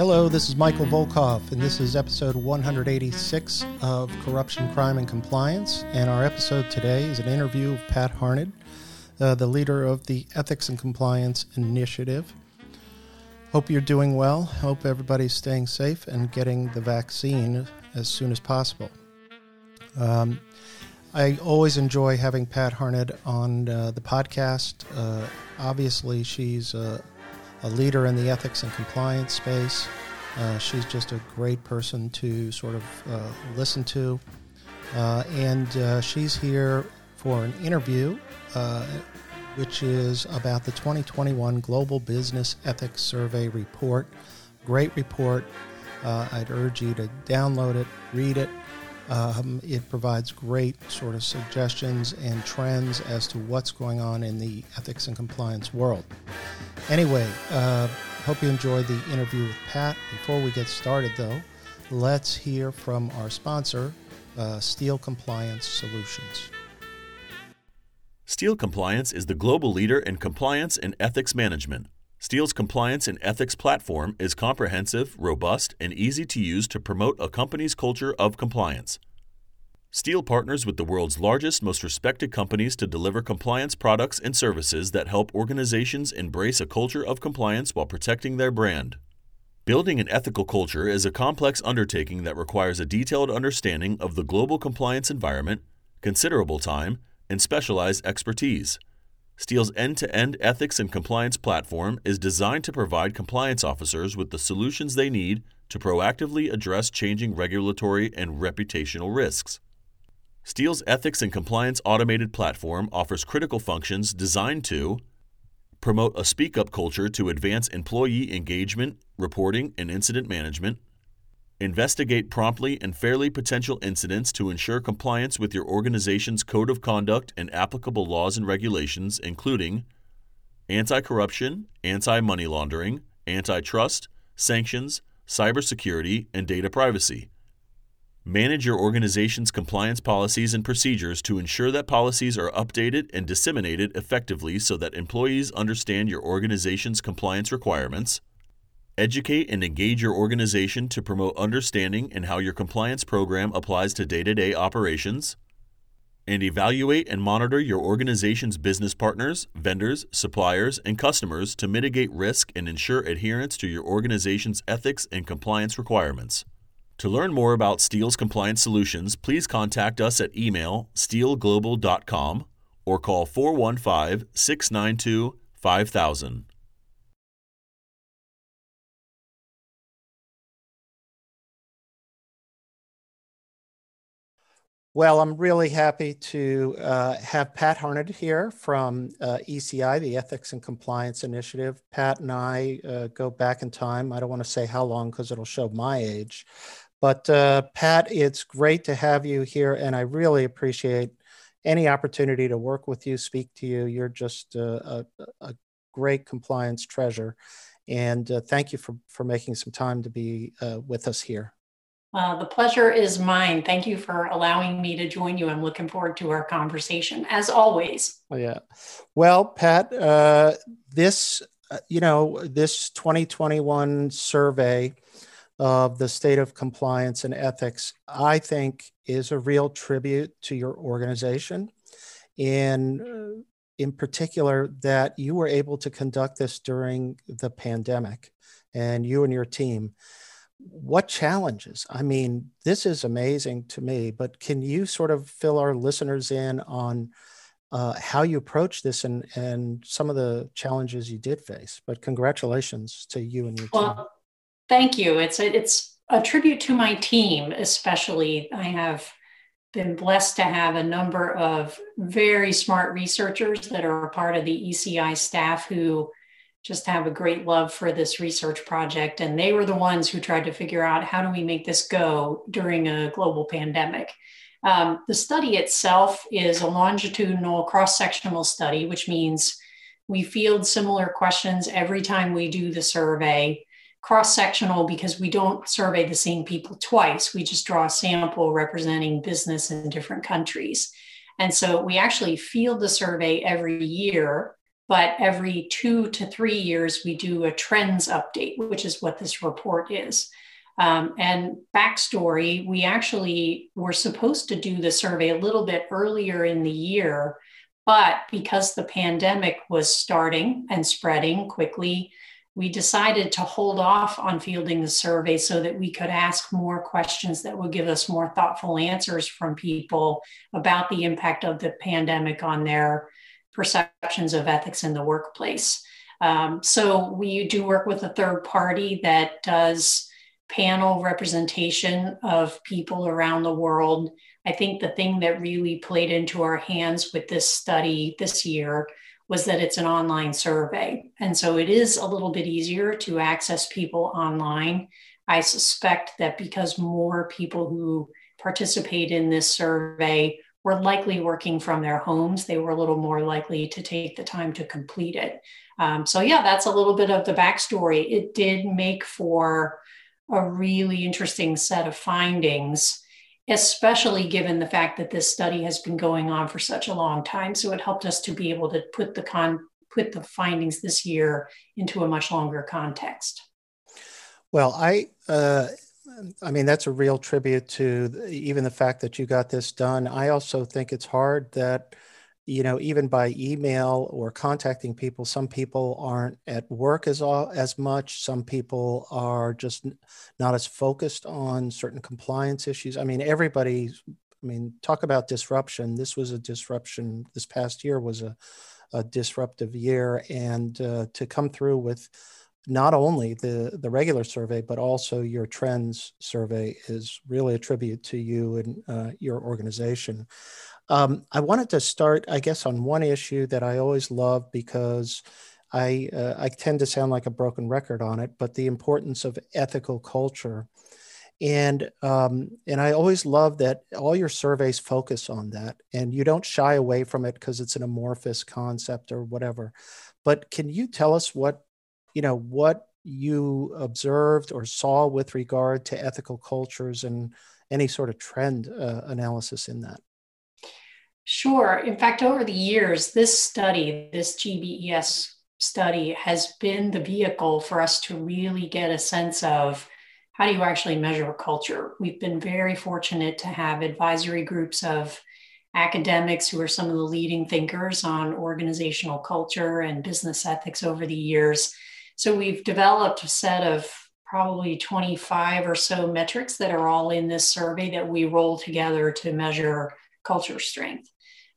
Hello, this is Michael Volkov, and this is episode 186 of Corruption, Crime, and Compliance. And our episode today is an interview of Pat Harned, uh, the leader of the Ethics and Compliance Initiative. Hope you're doing well. Hope everybody's staying safe and getting the vaccine as soon as possible. Um, I always enjoy having Pat Harned on uh, the podcast. Uh, obviously, she's a a leader in the ethics and compliance space. Uh, she's just a great person to sort of uh, listen to. Uh, and uh, she's here for an interview, uh, which is about the 2021 Global Business Ethics Survey report. Great report. Uh, I'd urge you to download it, read it. Um, it provides great sort of suggestions and trends as to what's going on in the ethics and compliance world. Anyway, uh, hope you enjoyed the interview with Pat. Before we get started, though, let's hear from our sponsor, uh, Steele Compliance Solutions. Steele Compliance is the global leader in compliance and ethics management. Steele's compliance and ethics platform is comprehensive, robust, and easy to use to promote a company's culture of compliance. Steele partners with the world's largest, most respected companies to deliver compliance products and services that help organizations embrace a culture of compliance while protecting their brand. Building an ethical culture is a complex undertaking that requires a detailed understanding of the global compliance environment, considerable time, and specialized expertise. Steele's end to end ethics and compliance platform is designed to provide compliance officers with the solutions they need to proactively address changing regulatory and reputational risks. Steele's ethics and compliance automated platform offers critical functions designed to promote a speak up culture to advance employee engagement, reporting, and incident management, investigate promptly and fairly potential incidents to ensure compliance with your organization's code of conduct and applicable laws and regulations, including anti corruption, anti money laundering, antitrust, sanctions, cybersecurity, and data privacy Manage your organization's compliance policies and procedures to ensure that policies are updated and disseminated effectively so that employees understand your organization's compliance requirements. Educate and engage your organization to promote understanding and how your compliance program applies to day to day operations. And evaluate and monitor your organization's business partners, vendors, suppliers, and customers to mitigate risk and ensure adherence to your organization's ethics and compliance requirements. To learn more about Steele's compliance solutions, please contact us at email steeleglobal.com or call 415 692 5000. Well, I'm really happy to uh, have Pat Harned here from uh, ECI, the Ethics and Compliance Initiative. Pat and I uh, go back in time. I don't want to say how long because it'll show my age, but uh, Pat, it's great to have you here, and I really appreciate any opportunity to work with you, speak to you. You're just a, a, a great compliance treasure, and uh, thank you for for making some time to be uh, with us here. Uh, the pleasure is mine. Thank you for allowing me to join you. I'm looking forward to our conversation, as always. Oh, yeah. Well, Pat, uh, this uh, you know this 2021 survey of the state of compliance and ethics, I think is a real tribute to your organization. And uh, in particular, that you were able to conduct this during the pandemic and you and your team. What challenges? I mean, this is amazing to me, but can you sort of fill our listeners in on uh, how you approach this and, and some of the challenges you did face? But congratulations to you and your well, team Thank you. It's a, it's a tribute to my team, especially. I have been blessed to have a number of very smart researchers that are a part of the ECI staff who just have a great love for this research project. And they were the ones who tried to figure out how do we make this go during a global pandemic. Um, the study itself is a longitudinal cross sectional study, which means we field similar questions every time we do the survey cross sectional because we don't survey the same people twice. We just draw a sample representing business in different countries. And so we actually field the survey every year but every two to three years, we do a trends update, which is what this report is. Um, and backstory, we actually were supposed to do the survey a little bit earlier in the year, but because the pandemic was starting and spreading quickly, we decided to hold off on fielding the survey so that we could ask more questions that would give us more thoughtful answers from people about the impact of the pandemic on their perceptions of ethics in the workplace. Um, so we do work with a third party that does panel representation of people around the world. I think the thing that really played into our hands with this study this year was that it's an online survey. And so it is a little bit easier to access people online. I suspect that because more people who participate in this survey were likely working from their homes, they were a little more likely to take the time to complete it. Um, so, yeah, that's a little bit of the backstory. It did make for a really interesting set of findings especially given the fact that this study has been going on for such a long time. So it helped us to be able to put the con put the findings this year into a much longer context. Well, I uh, I mean that's a real tribute to even the fact that you got this done. I also think it's hard that you know even by email or contacting people some people aren't at work as as much. Some people are just not as focused on certain compliance issues. I mean everybody i mean talk about disruption. This was a disruption. This past year was a, a disruptive year. And uh, to come through with not only the the regular survey but also your trends survey is really a tribute to you and uh, your organization um, I wanted to start, I guess, on one issue that I always love because I uh, I tend to sound like a broken record on it, but the importance of ethical culture, and um, and I always love that all your surveys focus on that, and you don't shy away from it because it's an amorphous concept or whatever. But can you tell us what you know what you observed or saw with regard to ethical cultures and any sort of trend uh, analysis in that? Sure. In fact, over the years, this study, this GBES study, has been the vehicle for us to really get a sense of how do you actually measure culture. We've been very fortunate to have advisory groups of academics who are some of the leading thinkers on organizational culture and business ethics over the years. So we've developed a set of probably 25 or so metrics that are all in this survey that we roll together to measure culture strength.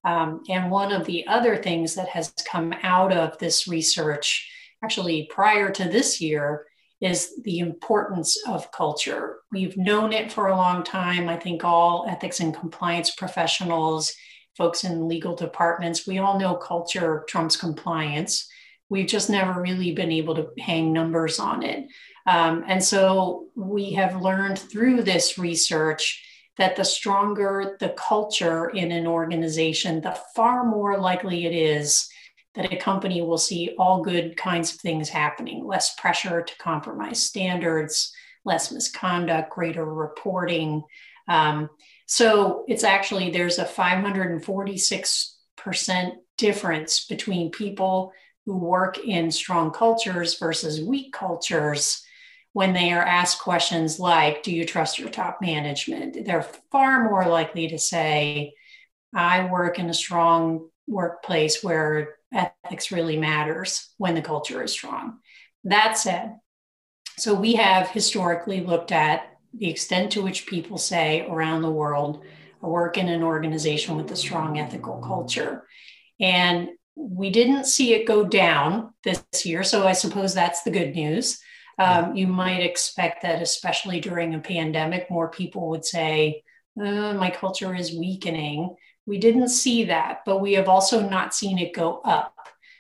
Um, and one of the other things that has come out of this research, actually prior to this year, is the importance of culture. We've known it for a long time. I think all ethics and compliance professionals, folks in legal departments, we all know culture trumps compliance. We've just never really been able to hang numbers on it. Um, and so we have learned through this research that the stronger the culture in an organization, the far more likely it is that a company will see all good kinds of things happening less pressure to compromise standards, less misconduct, greater reporting. Um, so it's actually, there's a 546% difference between people who work in strong cultures versus weak cultures when they are asked questions like, Do you trust your top management? They're far more likely to say, I work in a strong workplace where ethics really matters when the culture is strong. That said, so we have historically looked at the extent to which people say around the world, I work in an organization with a strong ethical culture. And we didn't see it go down this year. So I suppose that's the good news. Um, you might expect that, especially during a pandemic, more people would say, uh, My culture is weakening. We didn't see that, but we have also not seen it go up.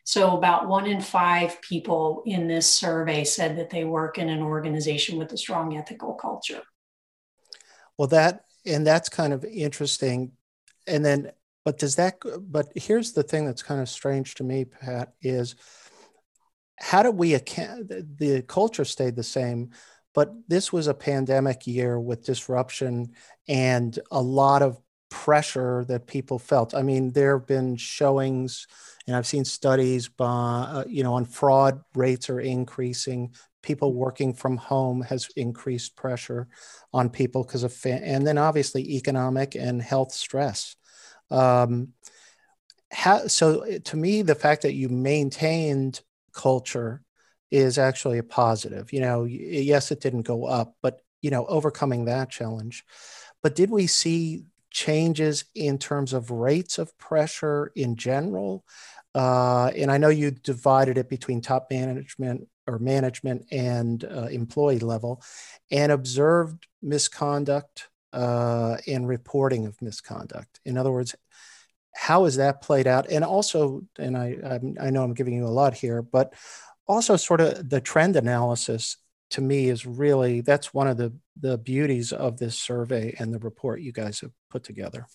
So, about one in five people in this survey said that they work in an organization with a strong ethical culture. Well, that, and that's kind of interesting. And then, but does that, but here's the thing that's kind of strange to me, Pat, is how do we account the culture stayed the same but this was a pandemic year with disruption and a lot of pressure that people felt. I mean, there have been showings, and I've seen studies by, uh, you know, on fraud rates are increasing. People working from home has increased pressure on people because of, fa- and then obviously economic and health stress. Um, how, so to me, the fact that you maintained culture is actually a positive. You know, yes, it didn't go up, but you know, overcoming that challenge. But did we see changes in terms of rates of pressure in general? Uh, and I know you divided it between top management or management and uh, employee level, and observed misconduct uh, and reporting of misconduct. In other words, how has that played out? And also, and I, I'm, I know I'm giving you a lot here, but also sort of the trend analysis to me is really that's one of the the beauties of this survey and the report you guys have put together.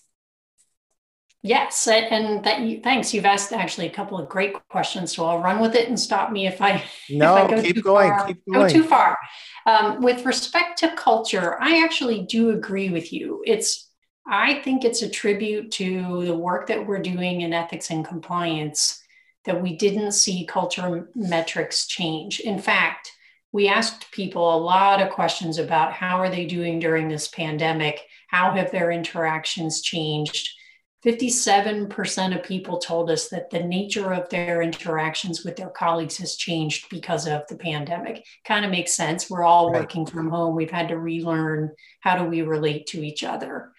Yes, and that you, thanks. You've asked actually a couple of great questions, so I'll run with it and stop me if I no if I go keep going. Far, keep going. Go too far. Um, with respect to culture, I actually do agree with you. It's I think it's a tribute to the work that we're doing in ethics and compliance that we didn't see culture metrics change. In fact, we asked people a lot of questions about how are they doing during this pandemic? How have their interactions changed? 57% of people told us that the nature of their interactions with their colleagues has changed because of the pandemic. Kind of makes sense. We're all right. working from home. We've had to relearn how do we relate to each other.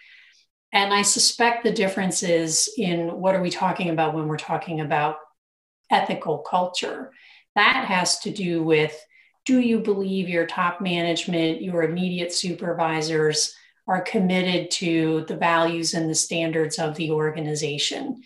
And I suspect the difference is in what are we talking about when we're talking about ethical culture? That has to do with do you believe your top management, your immediate supervisors are committed to the values and the standards of the organization?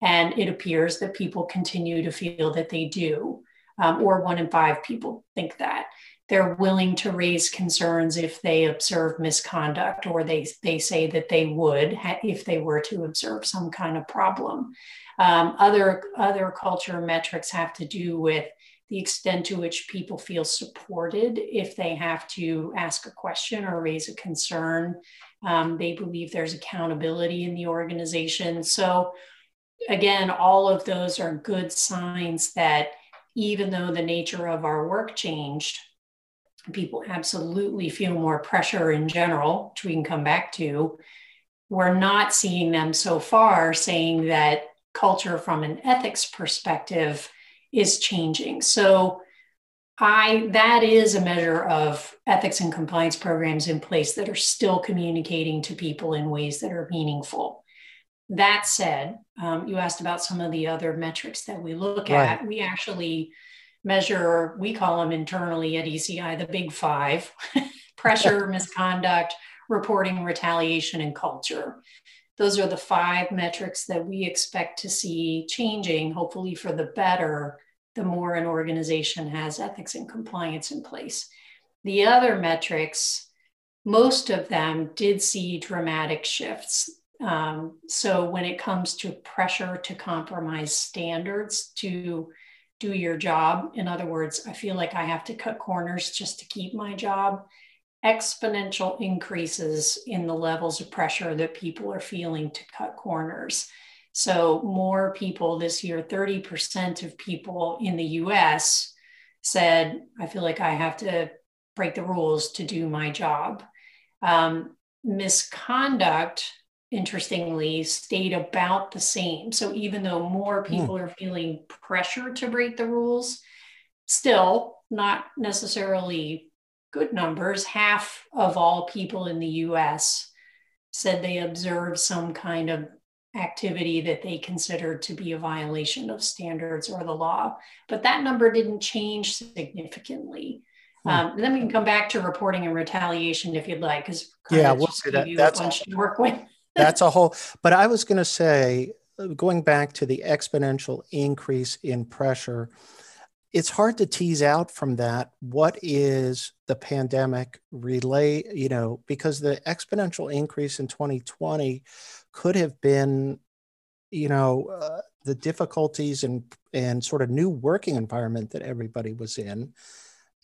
And it appears that people continue to feel that they do, um, or one in five people think that they're willing to raise concerns if they observe misconduct or they, they say that they would if they were to observe some kind of problem. Um, other, other culture metrics have to do with the extent to which people feel supported if they have to ask a question or raise a concern. Um, they believe there's accountability in the organization. So, again, all of those are good signs that even though the nature of our work changed, people absolutely feel more pressure in general, which we can come back to. We're not seeing them so far saying that culture from an ethics perspective is changing. So I that is a measure of ethics and compliance programs in place that are still communicating to people in ways that are meaningful. That said, um, you asked about some of the other metrics that we look right. at. We actually measure, we call them internally at ECI, the big five pressure, misconduct, reporting, retaliation, and culture. Those are the five metrics that we expect to see changing, hopefully for the better, the more an organization has ethics and compliance in place. The other metrics, most of them did see dramatic shifts. Um, so when it comes to pressure to compromise standards to do your job. In other words, I feel like I have to cut corners just to keep my job. Exponential increases in the levels of pressure that people are feeling to cut corners. So, more people this year, 30% of people in the US said, I feel like I have to break the rules to do my job. Um, misconduct interestingly stayed about the same. So even though more hmm. people mm. are feeling pressure to break the rules, still not necessarily good numbers. Half of all people in the US said they observed some kind of activity that they considered to be a violation of standards or the law. But that number didn't change significantly. Hmm. Um, and then we can come back to reporting and retaliation if you'd like, because yeah, we'll say that. That's a to work with that's a whole but i was going to say going back to the exponential increase in pressure it's hard to tease out from that what is the pandemic relay you know because the exponential increase in 2020 could have been you know uh, the difficulties and and sort of new working environment that everybody was in.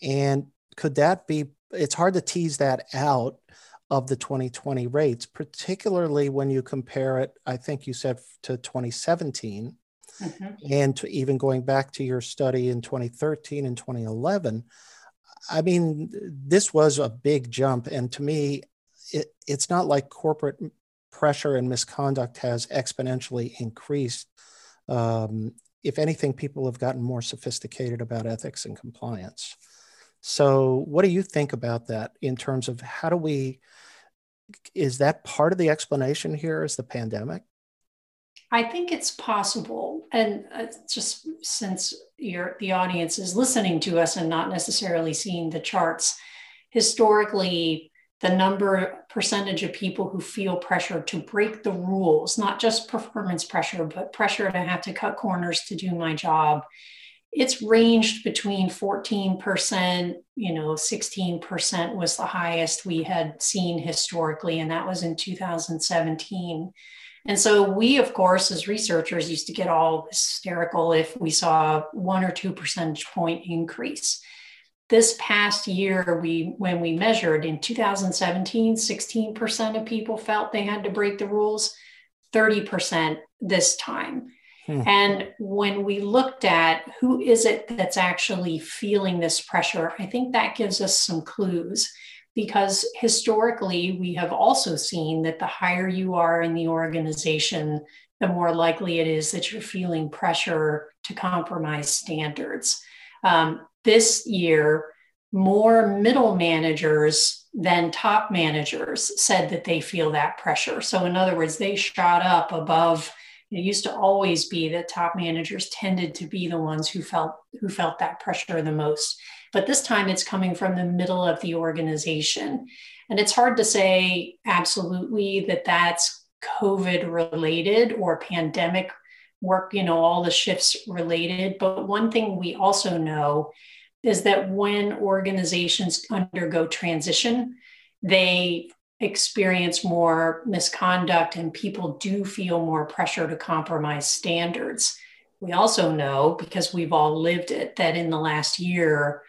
And could that be it's hard to tease that out of the 2020 rates, particularly when you compare it, I think you said to 2017, mm-hmm. and even going back to your study in 2013 and 2011. I mean, this was a big jump. And to me, it, it's not like corporate pressure and misconduct has exponentially increased. Um, if anything, people have gotten more sophisticated about ethics and compliance. So, what do you think about that in terms of how do we? Is that part of the explanation here? Is the pandemic? I think it's possible, and uh, just since the audience is listening to us and not necessarily seeing the charts, historically, the number percentage of people who feel pressure to break the rules, not just performance pressure, but pressure to have to cut corners to do my job, it's ranged between 14%, you know, 16% was the highest we had seen historically, and that was in 2017. And so we, of course, as researchers, used to get all hysterical if we saw one or two percentage point increase. This past year, we when we measured in 2017, 16% of people felt they had to break the rules, 30% this time. Hmm. And when we looked at who is it that's actually feeling this pressure, I think that gives us some clues because historically we have also seen that the higher you are in the organization, the more likely it is that you're feeling pressure to compromise standards. Um, this year, more middle managers than top managers said that they feel that pressure. So, in other words, they shot up above. It used to always be that top managers tended to be the ones who felt who felt that pressure the most but this time it's coming from the middle of the organization. And it's hard to say absolutely that that's COVID related or pandemic work, you know, all the shifts related. But one thing we also know is that when organizations undergo transition, they experience more misconduct and people do feel more pressure to compromise standards. We also know, because we've all lived it, that in the last year,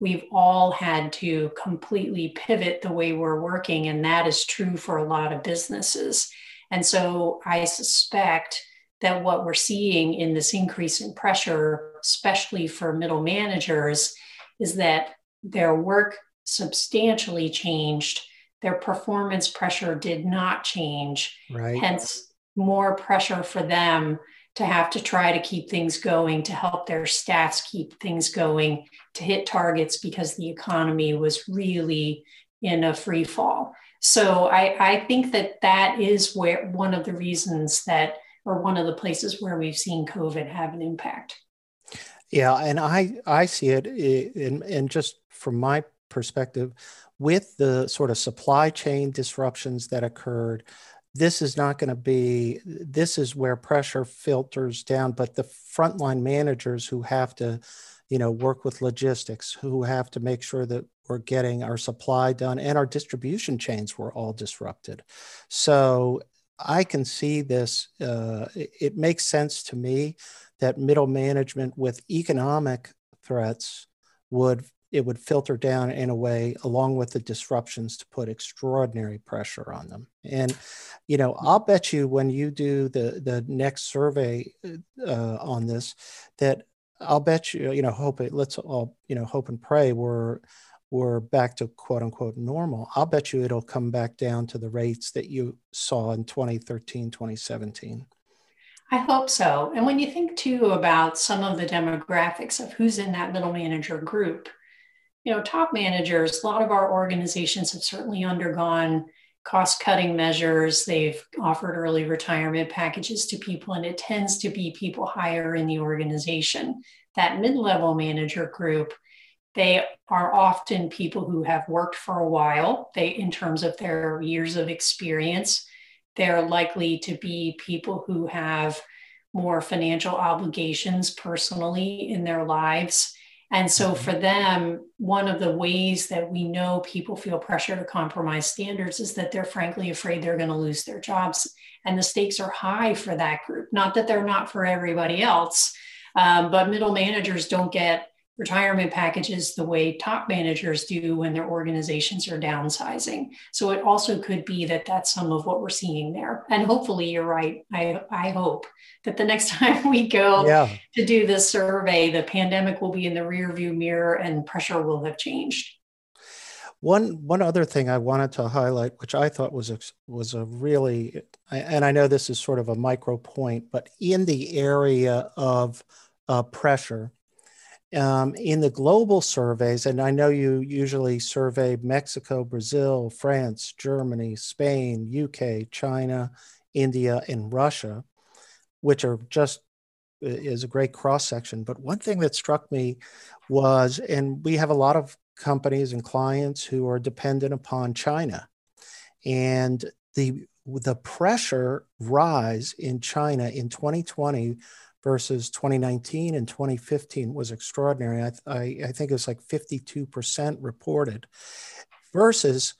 we've all had to completely pivot the way we're working. And that is true for a lot of businesses. And so I suspect that what we're seeing in this increase in pressure, especially for middle managers, is that their work substantially changed. Their performance pressure did not change. Right. Hence, more pressure for them to have to try to keep things going, to help their staffs keep things going, to hit targets because the economy was really in a free fall. So I, I think that that is where one of the reasons that, or one of the places where we've seen COVID have an impact. Yeah, and I I see it in, in just from my perspective, with the sort of supply chain disruptions that occurred, this is not going to be this is where pressure filters down but the frontline managers who have to you know work with logistics who have to make sure that we're getting our supply done and our distribution chains were all disrupted. So i can see this uh, it, makes sense to me that middle management with economic threats would it would filter down in a way along with the disruptions to put extraordinary pressure on them. And you know i'll bet you when you do the the next survey uh, on this that i'll bet you you know hope it let's all you know hope and pray we're we're back to quote unquote normal. I'll bet you it'll come back down to the rates that you saw in 2013 2017 I hope so. And when you think too about some of the demographics of who's in that middle manager group, you know, top managers, a lot of our organizations have certainly undergone cost cutting measures. They've offered early retirement packages to people, and it tends to be people higher in the organization. That mid level manager group, they are often people who have worked for a while, they, in terms of their years of experience. They're likely to be people who have more financial obligations personally in their lives and so mm-hmm. for them, one of the ways that we know people feel pressure to compromise standards is that they're frankly afraid they're going to lose their jobs. And the stakes are high for that group. Not that they're not for everybody else, um, but middle managers don't get retirement packages the way top managers do when their organizations are downsizing. So it also could be that that's some of what we're seeing there. And hopefully you're right. I, I hope that the next time we go yeah. to do this survey, the pandemic will be in the rear view mirror and pressure will have changed. One one other thing I wanted to highlight, which I thought was a, was a really, and I know this is sort of a micro point, but in the area of uh, pressure, um, in the global surveys, and I know you usually survey Mexico, Brazil, France, Germany, Spain, UK, China, India, and Russia, which are just is a great cross section. But one thing that struck me was, and we have a lot of companies and clients who are dependent upon China. And the the pressure rise in China in 2020 versus 2019 and 2015 was extraordinary. I, I, I think it was like 52% reported versus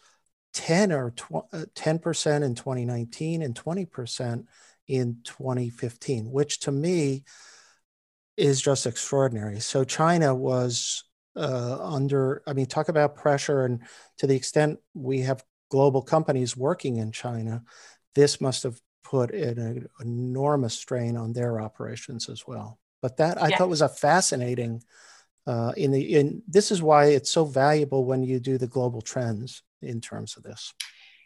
10 or 10% uh, in 2019 and 20% in 2015, which to me is just extraordinary. So China was uh, under, I mean, talk about pressure. And to the extent we have global companies working in China, this must have put an enormous strain on their operations as well. But that I yeah. thought was a fascinating. Uh, in the in this is why it's so valuable when you do the global trends in terms of this.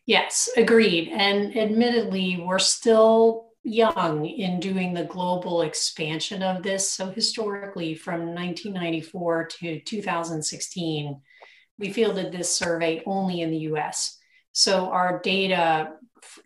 Yes, agreed. And admittedly, we're still young in doing the global expansion of this. So, historically, from 1994 to 2016, we fielded this survey only in the US. So, our data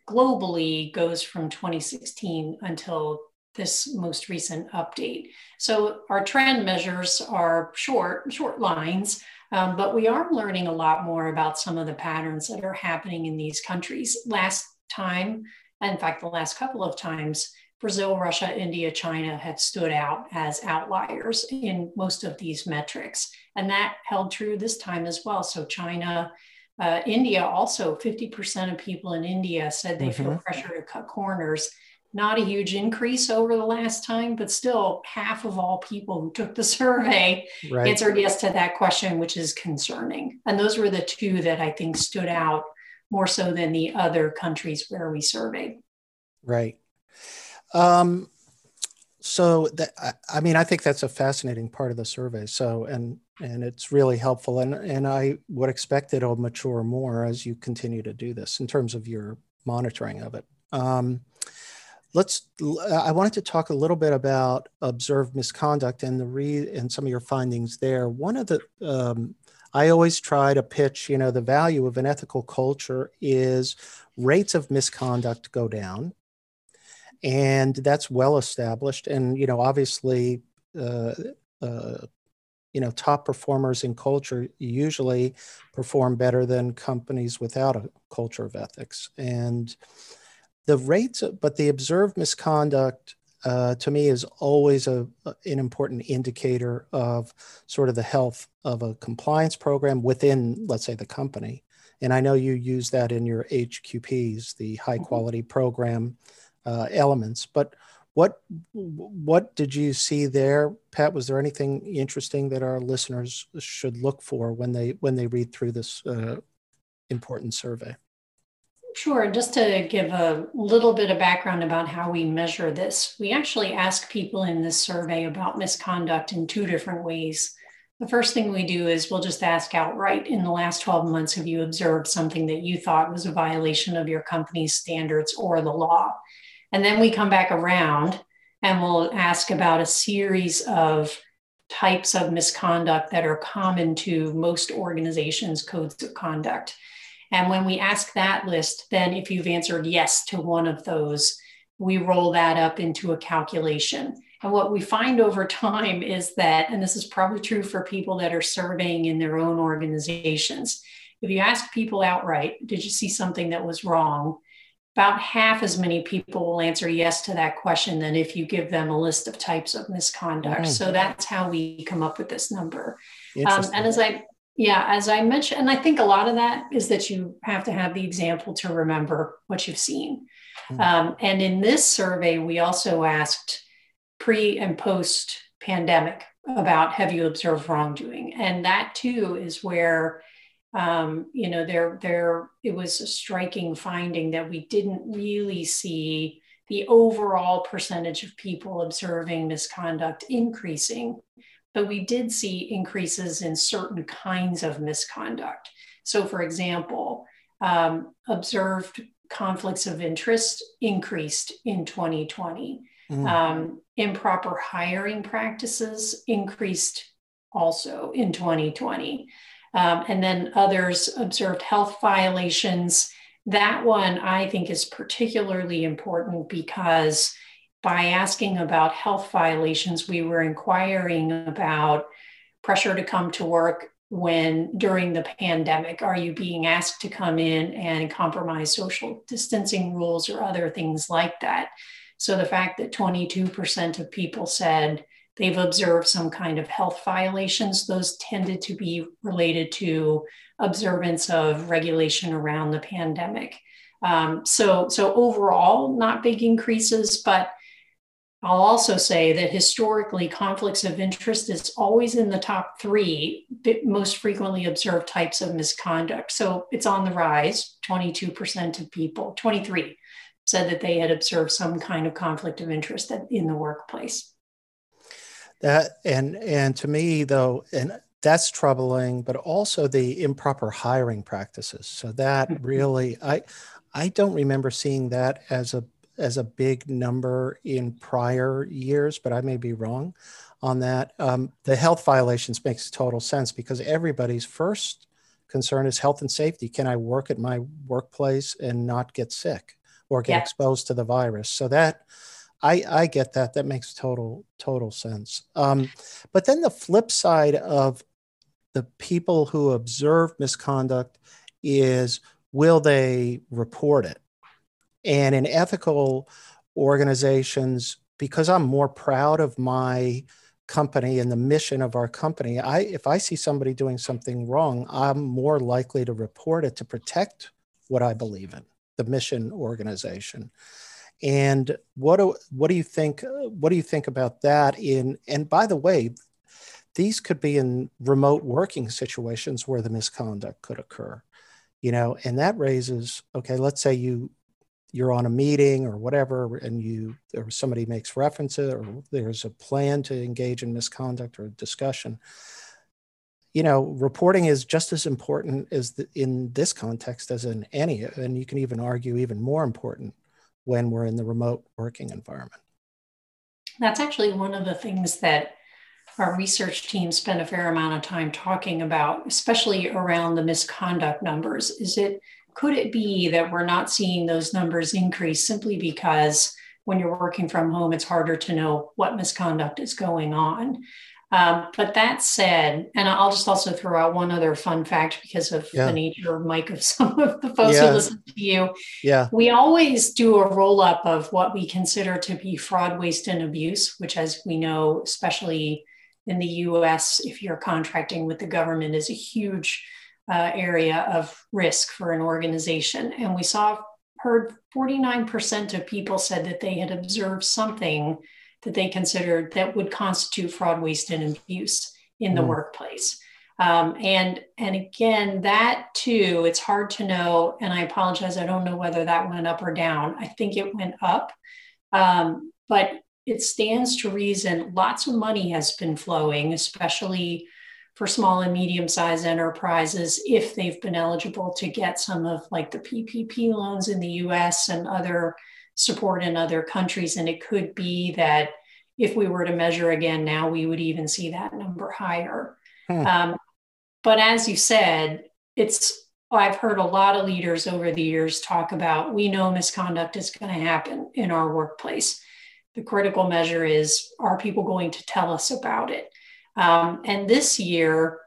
globally goes from 2016 until this most recent update. So, our trend measures are short, short lines. Um, but we are learning a lot more about some of the patterns that are happening in these countries. Last time, in fact, the last couple of times, Brazil, Russia, India, China had stood out as outliers in most of these metrics. And that held true this time as well. So, China, uh, India also, 50% of people in India said they mm-hmm. feel pressure to cut corners. Not a huge increase over the last time, but still half of all people who took the survey right. answered yes to that question, which is concerning. And those were the two that I think stood out more so than the other countries where we surveyed. Right. Um, so that I mean, I think that's a fascinating part of the survey. So and and it's really helpful, and and I would expect it'll mature more as you continue to do this in terms of your monitoring of it. Um, let's. I wanted to talk a little bit about observed misconduct and the re and some of your findings there. One of the um, I always try to pitch, you know, the value of an ethical culture is rates of misconduct go down. And that's well established. And, you know, obviously, uh, uh, you know, top performers in culture usually perform better than companies without a culture of ethics. And the rates, but the observed misconduct uh, to me is always a, an important indicator of sort of the health of a compliance program within, let's say, the company. And I know you use that in your HQPs, the high mm-hmm. quality program uh, elements. But what what did you see there, Pat? Was there anything interesting that our listeners should look for when they when they read through this uh, important survey? Sure. Just to give a little bit of background about how we measure this, we actually ask people in this survey about misconduct in two different ways. The first thing we do is we'll just ask outright in the last 12 months, have you observed something that you thought was a violation of your company's standards or the law? And then we come back around and we'll ask about a series of types of misconduct that are common to most organizations' codes of conduct. And when we ask that list, then if you've answered yes to one of those, we roll that up into a calculation. And what we find over time is that, and this is probably true for people that are surveying in their own organizations, if you ask people outright, did you see something that was wrong? About half as many people will answer yes to that question than if you give them a list of types of misconduct. Mm. So that's how we come up with this number. Um, and as I yeah, as I mentioned, and I think a lot of that is that you have to have the example to remember what you've seen. Mm-hmm. Um, and in this survey, we also asked pre and post pandemic about have you observed wrongdoing? And that too is where um, you know there there it was a striking finding that we didn't really see the overall percentage of people observing misconduct increasing but we did see increases in certain kinds of misconduct. So for example um, observed conflicts of interest increased in 2020 mm. um, improper hiring practices increased also in 2020 um, and then others observed health violations. That one I think is particularly important because by asking about health violations, we were inquiring about pressure to come to work when during the pandemic are you being asked to come in and compromise social distancing rules or other things like that so the fact that 22% of people said they've observed some kind of health violations. Those tended to be related to observance of regulation around the pandemic. Um, so, so overall, not big increases, but I'll also say that historically, conflicts of interest is always in the top three most frequently observed types of misconduct. So it's on the rise. 22% of people, 23 said that they had observed some kind of conflict of interest in the workplace. That and and to me though, and that's troubling, but also the improper hiring practices. So that really, I I don't remember seeing that as a as a big number in prior years, but I may be wrong on that. Um, the health violations makes total sense because everybody's first concern is health and safety. Can I work at my workplace and not get sick or get yeah. exposed to the virus? So that I, I get that. That makes total total sense. Um, but then the flip side of the people who observe misconduct is will they report it? And in ethical organizations, because I'm more proud of my company and the mission of our company, I if I see somebody doing something wrong, I'm more likely to report it to protect what I believe in, the mission organization. And what do what do you think? What do you think about that? In and by the way, these could be in remote working situations where the misconduct could occur. You know, and that raises okay. Let's say you you're on a meeting or whatever, and you or somebody makes references, or there's a plan to engage in misconduct or discussion you know, reporting is just as important as the, in this context as in any, and you can even argue even more important when we're in the remote working environment. That's actually one of the things that our research team spent a fair amount of time talking about, especially around the misconduct numbers. Is it could it be that we're not seeing those numbers increase simply because when you're working from home, it's harder to know what misconduct is going on? Um, but that said, and I'll just also throw out one other fun fact because of yeah. the nature, of Mike, of some of the folks yeah. who listen to you. Yeah. We always do a roll up of what we consider to be fraud, waste, and abuse, which, as we know, especially in the US, if you're contracting with the government, is a huge uh, area of risk for an organization. And we saw, heard 49% of people said that they had observed something that they considered that would constitute fraud, waste, and abuse in the mm. workplace. Um, and and again, that too, it's hard to know. And I apologize, I don't know whether that went up or down. I think it went up, um, but it stands to reason. Lots of money has been flowing, especially for small and medium sized enterprises if they've been eligible to get some of like the PPP loans in the US and other support in other countries. And it could be that if we were to measure again now, we would even see that number higher. Hmm. Um, but as you said, it's I've heard a lot of leaders over the years talk about we know misconduct is going to happen in our workplace. The critical measure is are people going to tell us about it? Um, and this year,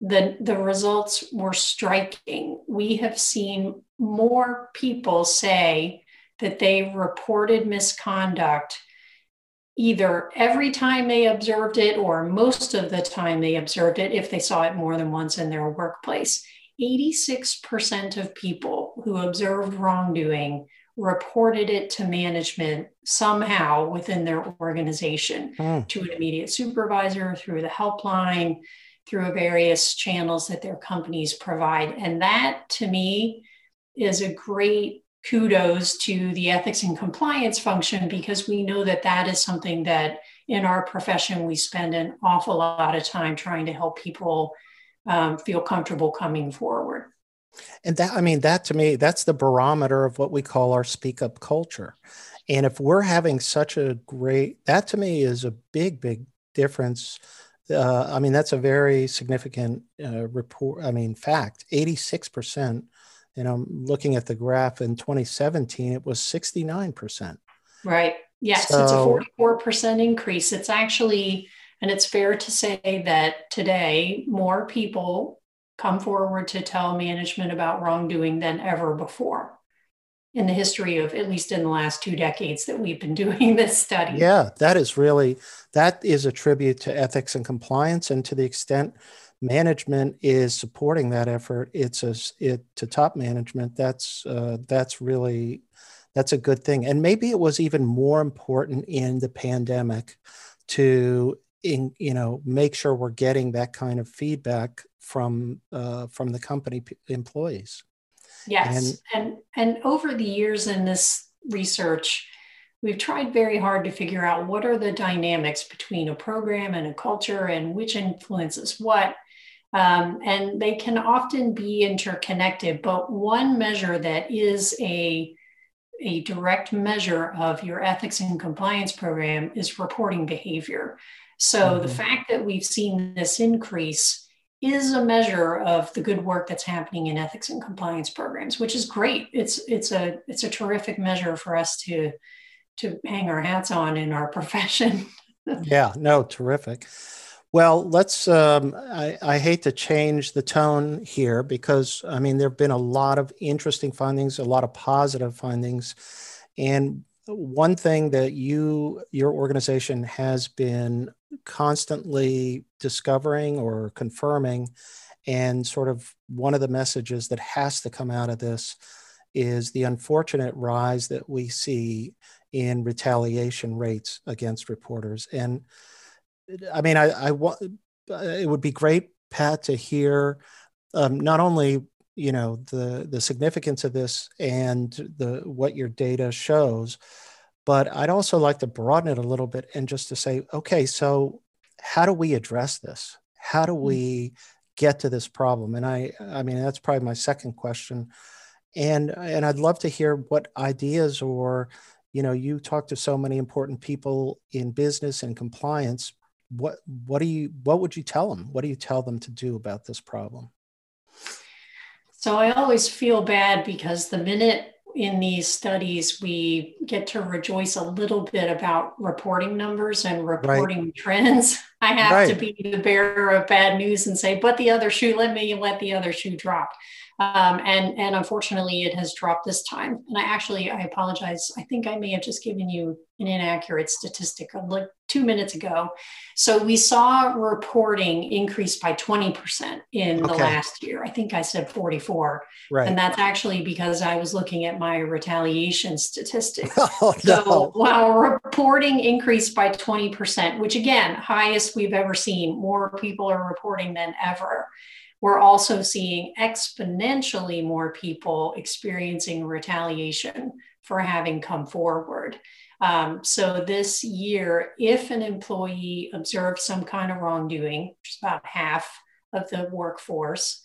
the, the results were striking. We have seen more people say that they reported misconduct either every time they observed it or most of the time they observed it if they saw it more than once in their workplace. 86% of people who observed wrongdoing reported it to management somehow within their organization mm. to an immediate supervisor through the helpline through various channels that their companies provide and that to me is a great kudos to the ethics and compliance function because we know that that is something that in our profession we spend an awful lot of time trying to help people um, feel comfortable coming forward and that, I mean, that to me, that's the barometer of what we call our speak up culture. And if we're having such a great, that to me is a big, big difference. Uh, I mean, that's a very significant uh, report. I mean, fact 86%. And I'm looking at the graph in 2017, it was 69%. Right. Yes, so, it's a 44% increase. It's actually, and it's fair to say that today more people come forward to tell management about wrongdoing than ever before in the history of at least in the last two decades that we've been doing this study. Yeah, that is really that is a tribute to ethics and compliance, and to the extent management is supporting that effort, it's a it to top management. That's uh, that's really that's a good thing, and maybe it was even more important in the pandemic to in you know make sure we're getting that kind of feedback from uh, from the company p- employees. Yes, and, and and over the years in this research, we've tried very hard to figure out what are the dynamics between a program and a culture, and which influences what. Um, and they can often be interconnected, but one measure that is a a direct measure of your ethics and compliance program is reporting behavior. So mm-hmm. the fact that we've seen this increase is a measure of the good work that's happening in ethics and compliance programs, which is great. It's it's a it's a terrific measure for us to to hang our hats on in our profession. yeah, no, terrific. Well, let's. Um, I, I hate to change the tone here because I mean there have been a lot of interesting findings, a lot of positive findings, and one thing that you your organization has been constantly discovering or confirming and sort of one of the messages that has to come out of this is the unfortunate rise that we see in retaliation rates against reporters and i mean i, I want it would be great pat to hear um, not only you know the the significance of this and the what your data shows but i'd also like to broaden it a little bit and just to say okay so how do we address this? How do mm. we get to this problem? And i i mean that's probably my second question. And and i'd love to hear what ideas or you know you talk to so many important people in business and compliance what what do you what would you tell them what do you tell them to do about this problem so I always feel bad because the minute in these studies we get to rejoice a little bit about reporting numbers and reporting right. trends, I have right. to be the bearer of bad news and say, but the other shoe, let me let the other shoe drop. Um, and and unfortunately, it has dropped this time. And I actually I apologize. I think I may have just given you an inaccurate statistic like two minutes ago. So we saw reporting increase by 20% in okay. the last year. I think I said 44. Right. And that's actually because I was looking at my retaliation statistics. Oh, no. So while reporting increased by 20%, which again, highest we've ever seen, more people are reporting than ever we're also seeing exponentially more people experiencing retaliation for having come forward. Um, so this year, if an employee observed some kind of wrongdoing, which is about half of the workforce,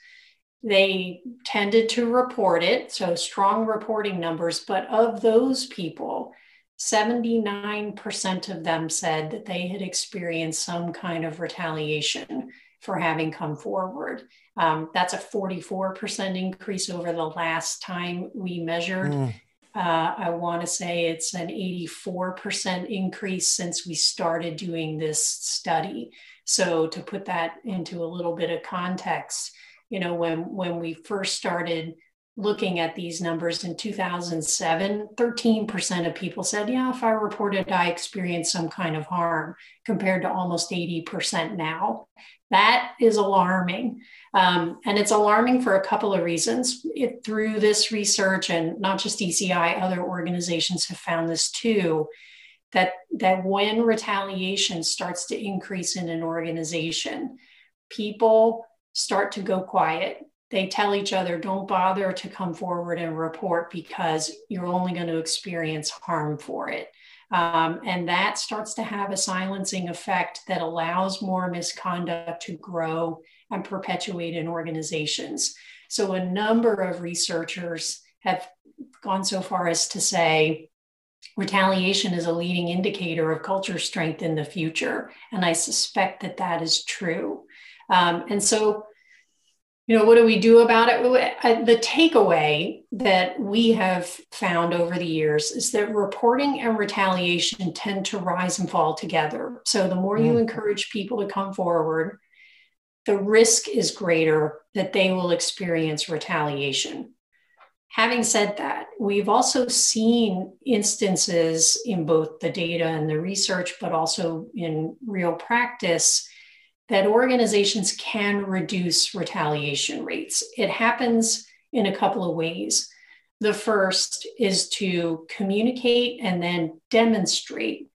they tended to report it. So strong reporting numbers. But of those people, 79% of them said that they had experienced some kind of retaliation for having come forward. Um, that's a 44% increase over the last time we measured. Mm. Uh, I want to say it's an 84% increase since we started doing this study. So to put that into a little bit of context, you know, when when we first started looking at these numbers in 2007, 13% of people said, Yeah, if I reported I experienced some kind of harm, compared to almost 80% now. That is alarming. Um, and it's alarming for a couple of reasons. It, through this research, and not just ECI, other organizations have found this too. That, that when retaliation starts to increase in an organization, people start to go quiet they tell each other, don't bother to come forward and report because you're only going to experience harm for it. Um, and that starts to have a silencing effect that allows more misconduct to grow and perpetuate in organizations. So, a number of researchers have gone so far as to say retaliation is a leading indicator of culture strength in the future. And I suspect that that is true. Um, and so, you know, what do we do about it? The takeaway that we have found over the years is that reporting and retaliation tend to rise and fall together. So the more you mm. encourage people to come forward, the risk is greater that they will experience retaliation. Having said that, we've also seen instances in both the data and the research, but also in real practice that organizations can reduce retaliation rates. It happens in a couple of ways. The first is to communicate and then demonstrate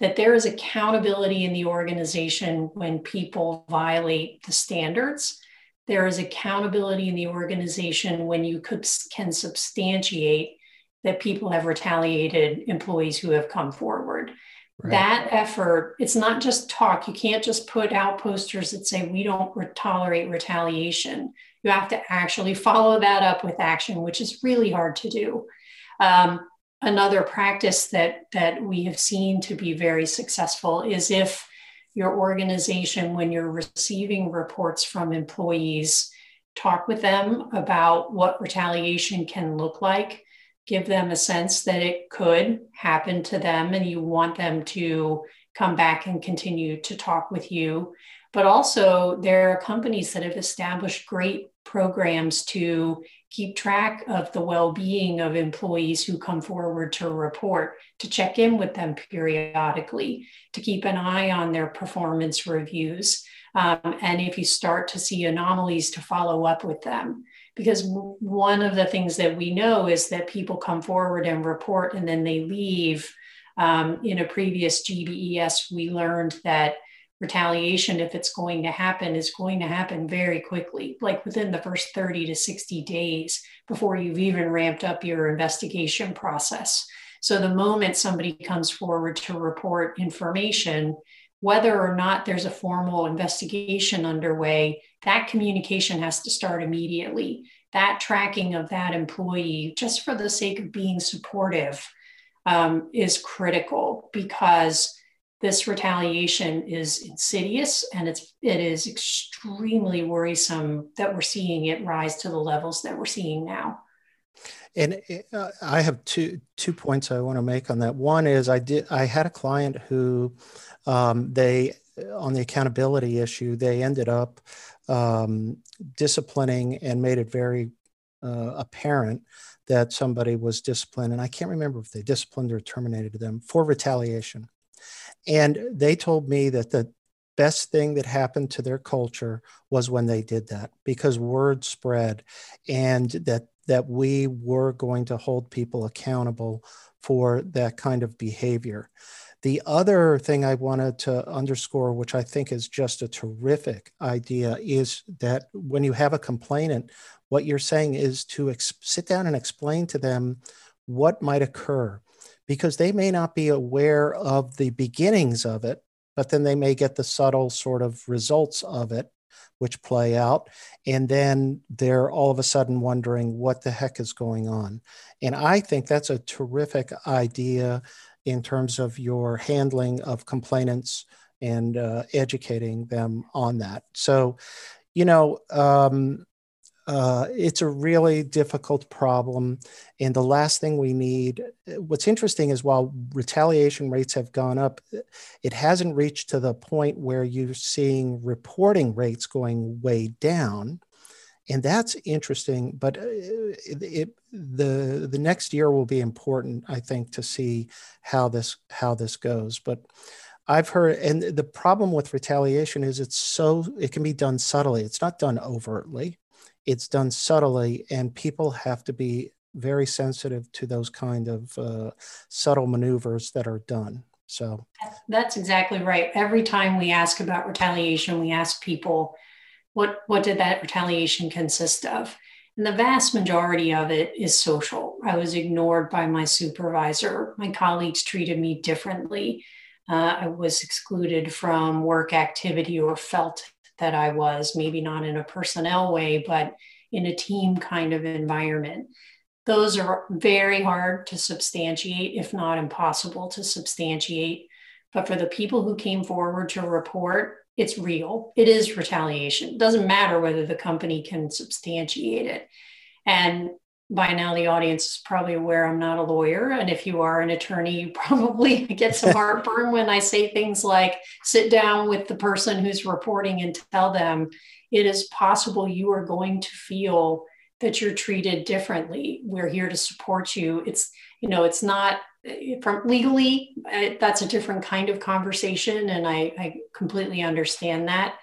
that there is accountability in the organization when people violate the standards. There is accountability in the organization when you could, can substantiate that people have retaliated employees who have come forward. Right. That effort, it's not just talk. You can't just put out posters that say, we don't re- tolerate retaliation. You have to actually follow that up with action, which is really hard to do. Um, another practice that, that we have seen to be very successful is if your organization, when you're receiving reports from employees, talk with them about what retaliation can look like give them a sense that it could happen to them and you want them to come back and continue to talk with you. But also, there are companies that have established great programs to keep track of the well being of employees who come forward to report, to check in with them periodically, to keep an eye on their performance reviews. Um, and if you start to see anomalies, to follow up with them because one of the things that we know is that people come forward and report and then they leave. Um, in a previous GBES, we learned that retaliation, if it's going to happen, is going to happen very quickly, like within the first 30 to 60 days before you've even ramped up your investigation process. So the moment somebody comes forward to report information, whether or not there's a formal investigation underway, that communication has to start immediately. That tracking of that employee, just for the sake of being supportive, um, is critical because this retaliation is insidious and it's it is extremely worrisome that we're seeing it rise to the levels that we're seeing now. And uh, I have two two points I want to make on that. One is I did I had a client who um, they on the accountability issue they ended up um, disciplining and made it very uh, apparent that somebody was disciplined and i can't remember if they disciplined or terminated them for retaliation and they told me that the best thing that happened to their culture was when they did that because word spread and that that we were going to hold people accountable for that kind of behavior. The other thing I wanted to underscore, which I think is just a terrific idea, is that when you have a complainant, what you're saying is to ex- sit down and explain to them what might occur. Because they may not be aware of the beginnings of it, but then they may get the subtle sort of results of it which play out. And then they're all of a sudden wondering what the heck is going on. And I think that's a terrific idea in terms of your handling of complainants and uh, educating them on that. So, you know, um, uh, it's a really difficult problem. And the last thing we need, what's interesting is while retaliation rates have gone up, it hasn't reached to the point where you're seeing reporting rates going way down. and that's interesting. But uh, it, it, the the next year will be important, I think, to see how this how this goes. But I've heard, and the problem with retaliation is it's so it can be done subtly. It's not done overtly. It's done subtly, and people have to be very sensitive to those kind of uh, subtle maneuvers that are done. So that's exactly right. Every time we ask about retaliation, we ask people, what what did that retaliation consist of? And the vast majority of it is social. I was ignored by my supervisor. My colleagues treated me differently. Uh, I was excluded from work activity or felt that I was, maybe not in a personnel way, but in a team kind of environment. Those are very hard to substantiate, if not impossible to substantiate. But for the people who came forward to report, it's real. It is retaliation. It doesn't matter whether the company can substantiate it. And by now, the audience is probably aware I'm not a lawyer. And if you are an attorney, you probably get some heartburn when I say things like sit down with the person who's reporting and tell them it is possible you are going to feel that you're treated differently. We're here to support you. It's, you know, it's not eh, from legally, eh, that's a different kind of conversation. And I, I completely understand that.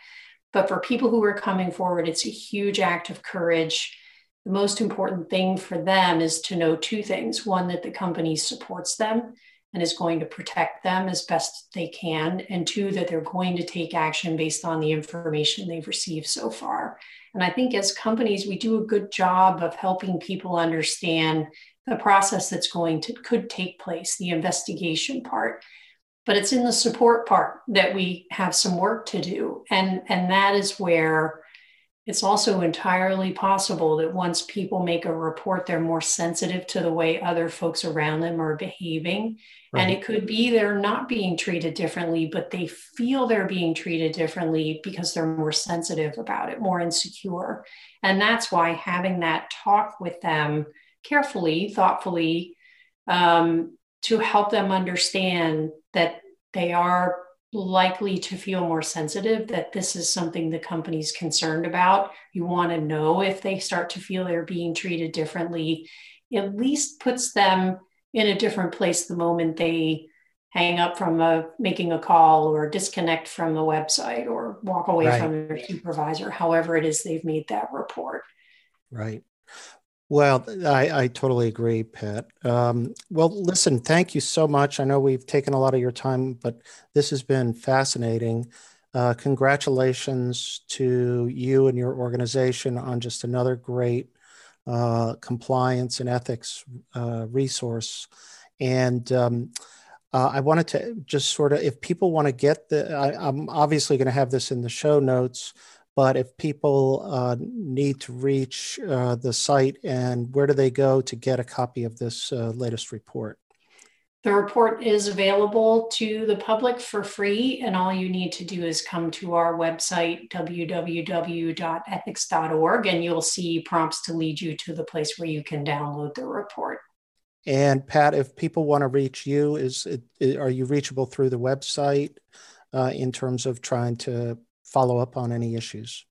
But for people who are coming forward, it's a huge act of courage. The most important thing for them is to know two things one, that the company supports them and is going to protect them as best they can, and two, that they're going to take action based on the information they've received so far. And I think as companies, we do a good job of helping people understand the process that's going to could take place, the investigation part. But it's in the support part that we have some work to do. And, and that is where it's also entirely possible that once people make a report, they're more sensitive to the way other folks around them are behaving. Right. And it could be they're not being treated differently, but they feel they're being treated differently because they're more sensitive about it, more insecure. And that's why having that talk with them carefully, thoughtfully, um, to help them understand that they are likely to feel more sensitive that this is something the company's concerned about. You want to know if they start to feel they're being treated differently, at least puts them in a different place the moment they hang up from a, making a call or disconnect from the website or walk away right. from their supervisor, however it is they've made that report. Right. Well, I, I totally agree, Pat. Um, well, listen, thank you so much. I know we've taken a lot of your time, but this has been fascinating. Uh, congratulations to you and your organization on just another great uh, compliance and ethics uh, resource. And um, uh, I wanted to just sort of, if people want to get the, I, I'm obviously going to have this in the show notes but if people uh, need to reach uh, the site and where do they go to get a copy of this uh, latest report? The report is available to the public for free, and all you need to do is come to our website, www.ethics.org, and you'll see prompts to lead you to the place where you can download the report. And Pat, if people want to reach you, is it, are you reachable through the website uh, in terms of trying to follow up on any issues.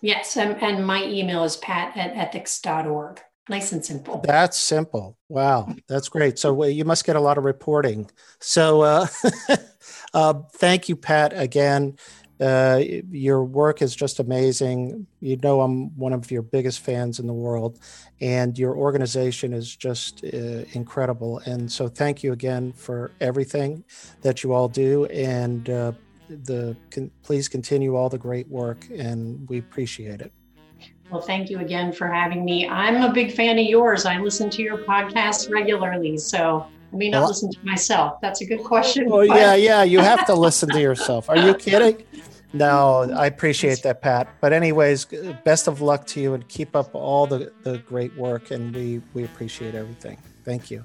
Yes, and, and my email is pat at ethics.org. Nice and simple. That's simple. Wow, that's great. So well, you must get a lot of reporting. So uh, uh, thank you, Pat, again. Uh, your work is just amazing. You know, I'm one of your biggest fans in the world, and your organization is just uh, incredible. And so, thank you again for everything that you all do. And uh, the con, please continue all the great work, and we appreciate it. Well, thank you again for having me. I'm a big fan of yours. I listen to your podcast regularly, so I may not well, listen to myself. That's a good question. Oh yeah, yeah. You have to listen to yourself. Are you kidding? No, I appreciate that, Pat. But anyways, best of luck to you, and keep up all the the great work. And we we appreciate everything. Thank you.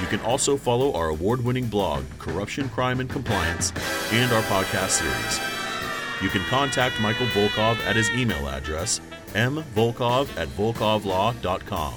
You can also follow our award winning blog, Corruption, Crime, and Compliance, and our podcast series. You can contact Michael Volkov at his email address, mvolkov at volkovlaw.com.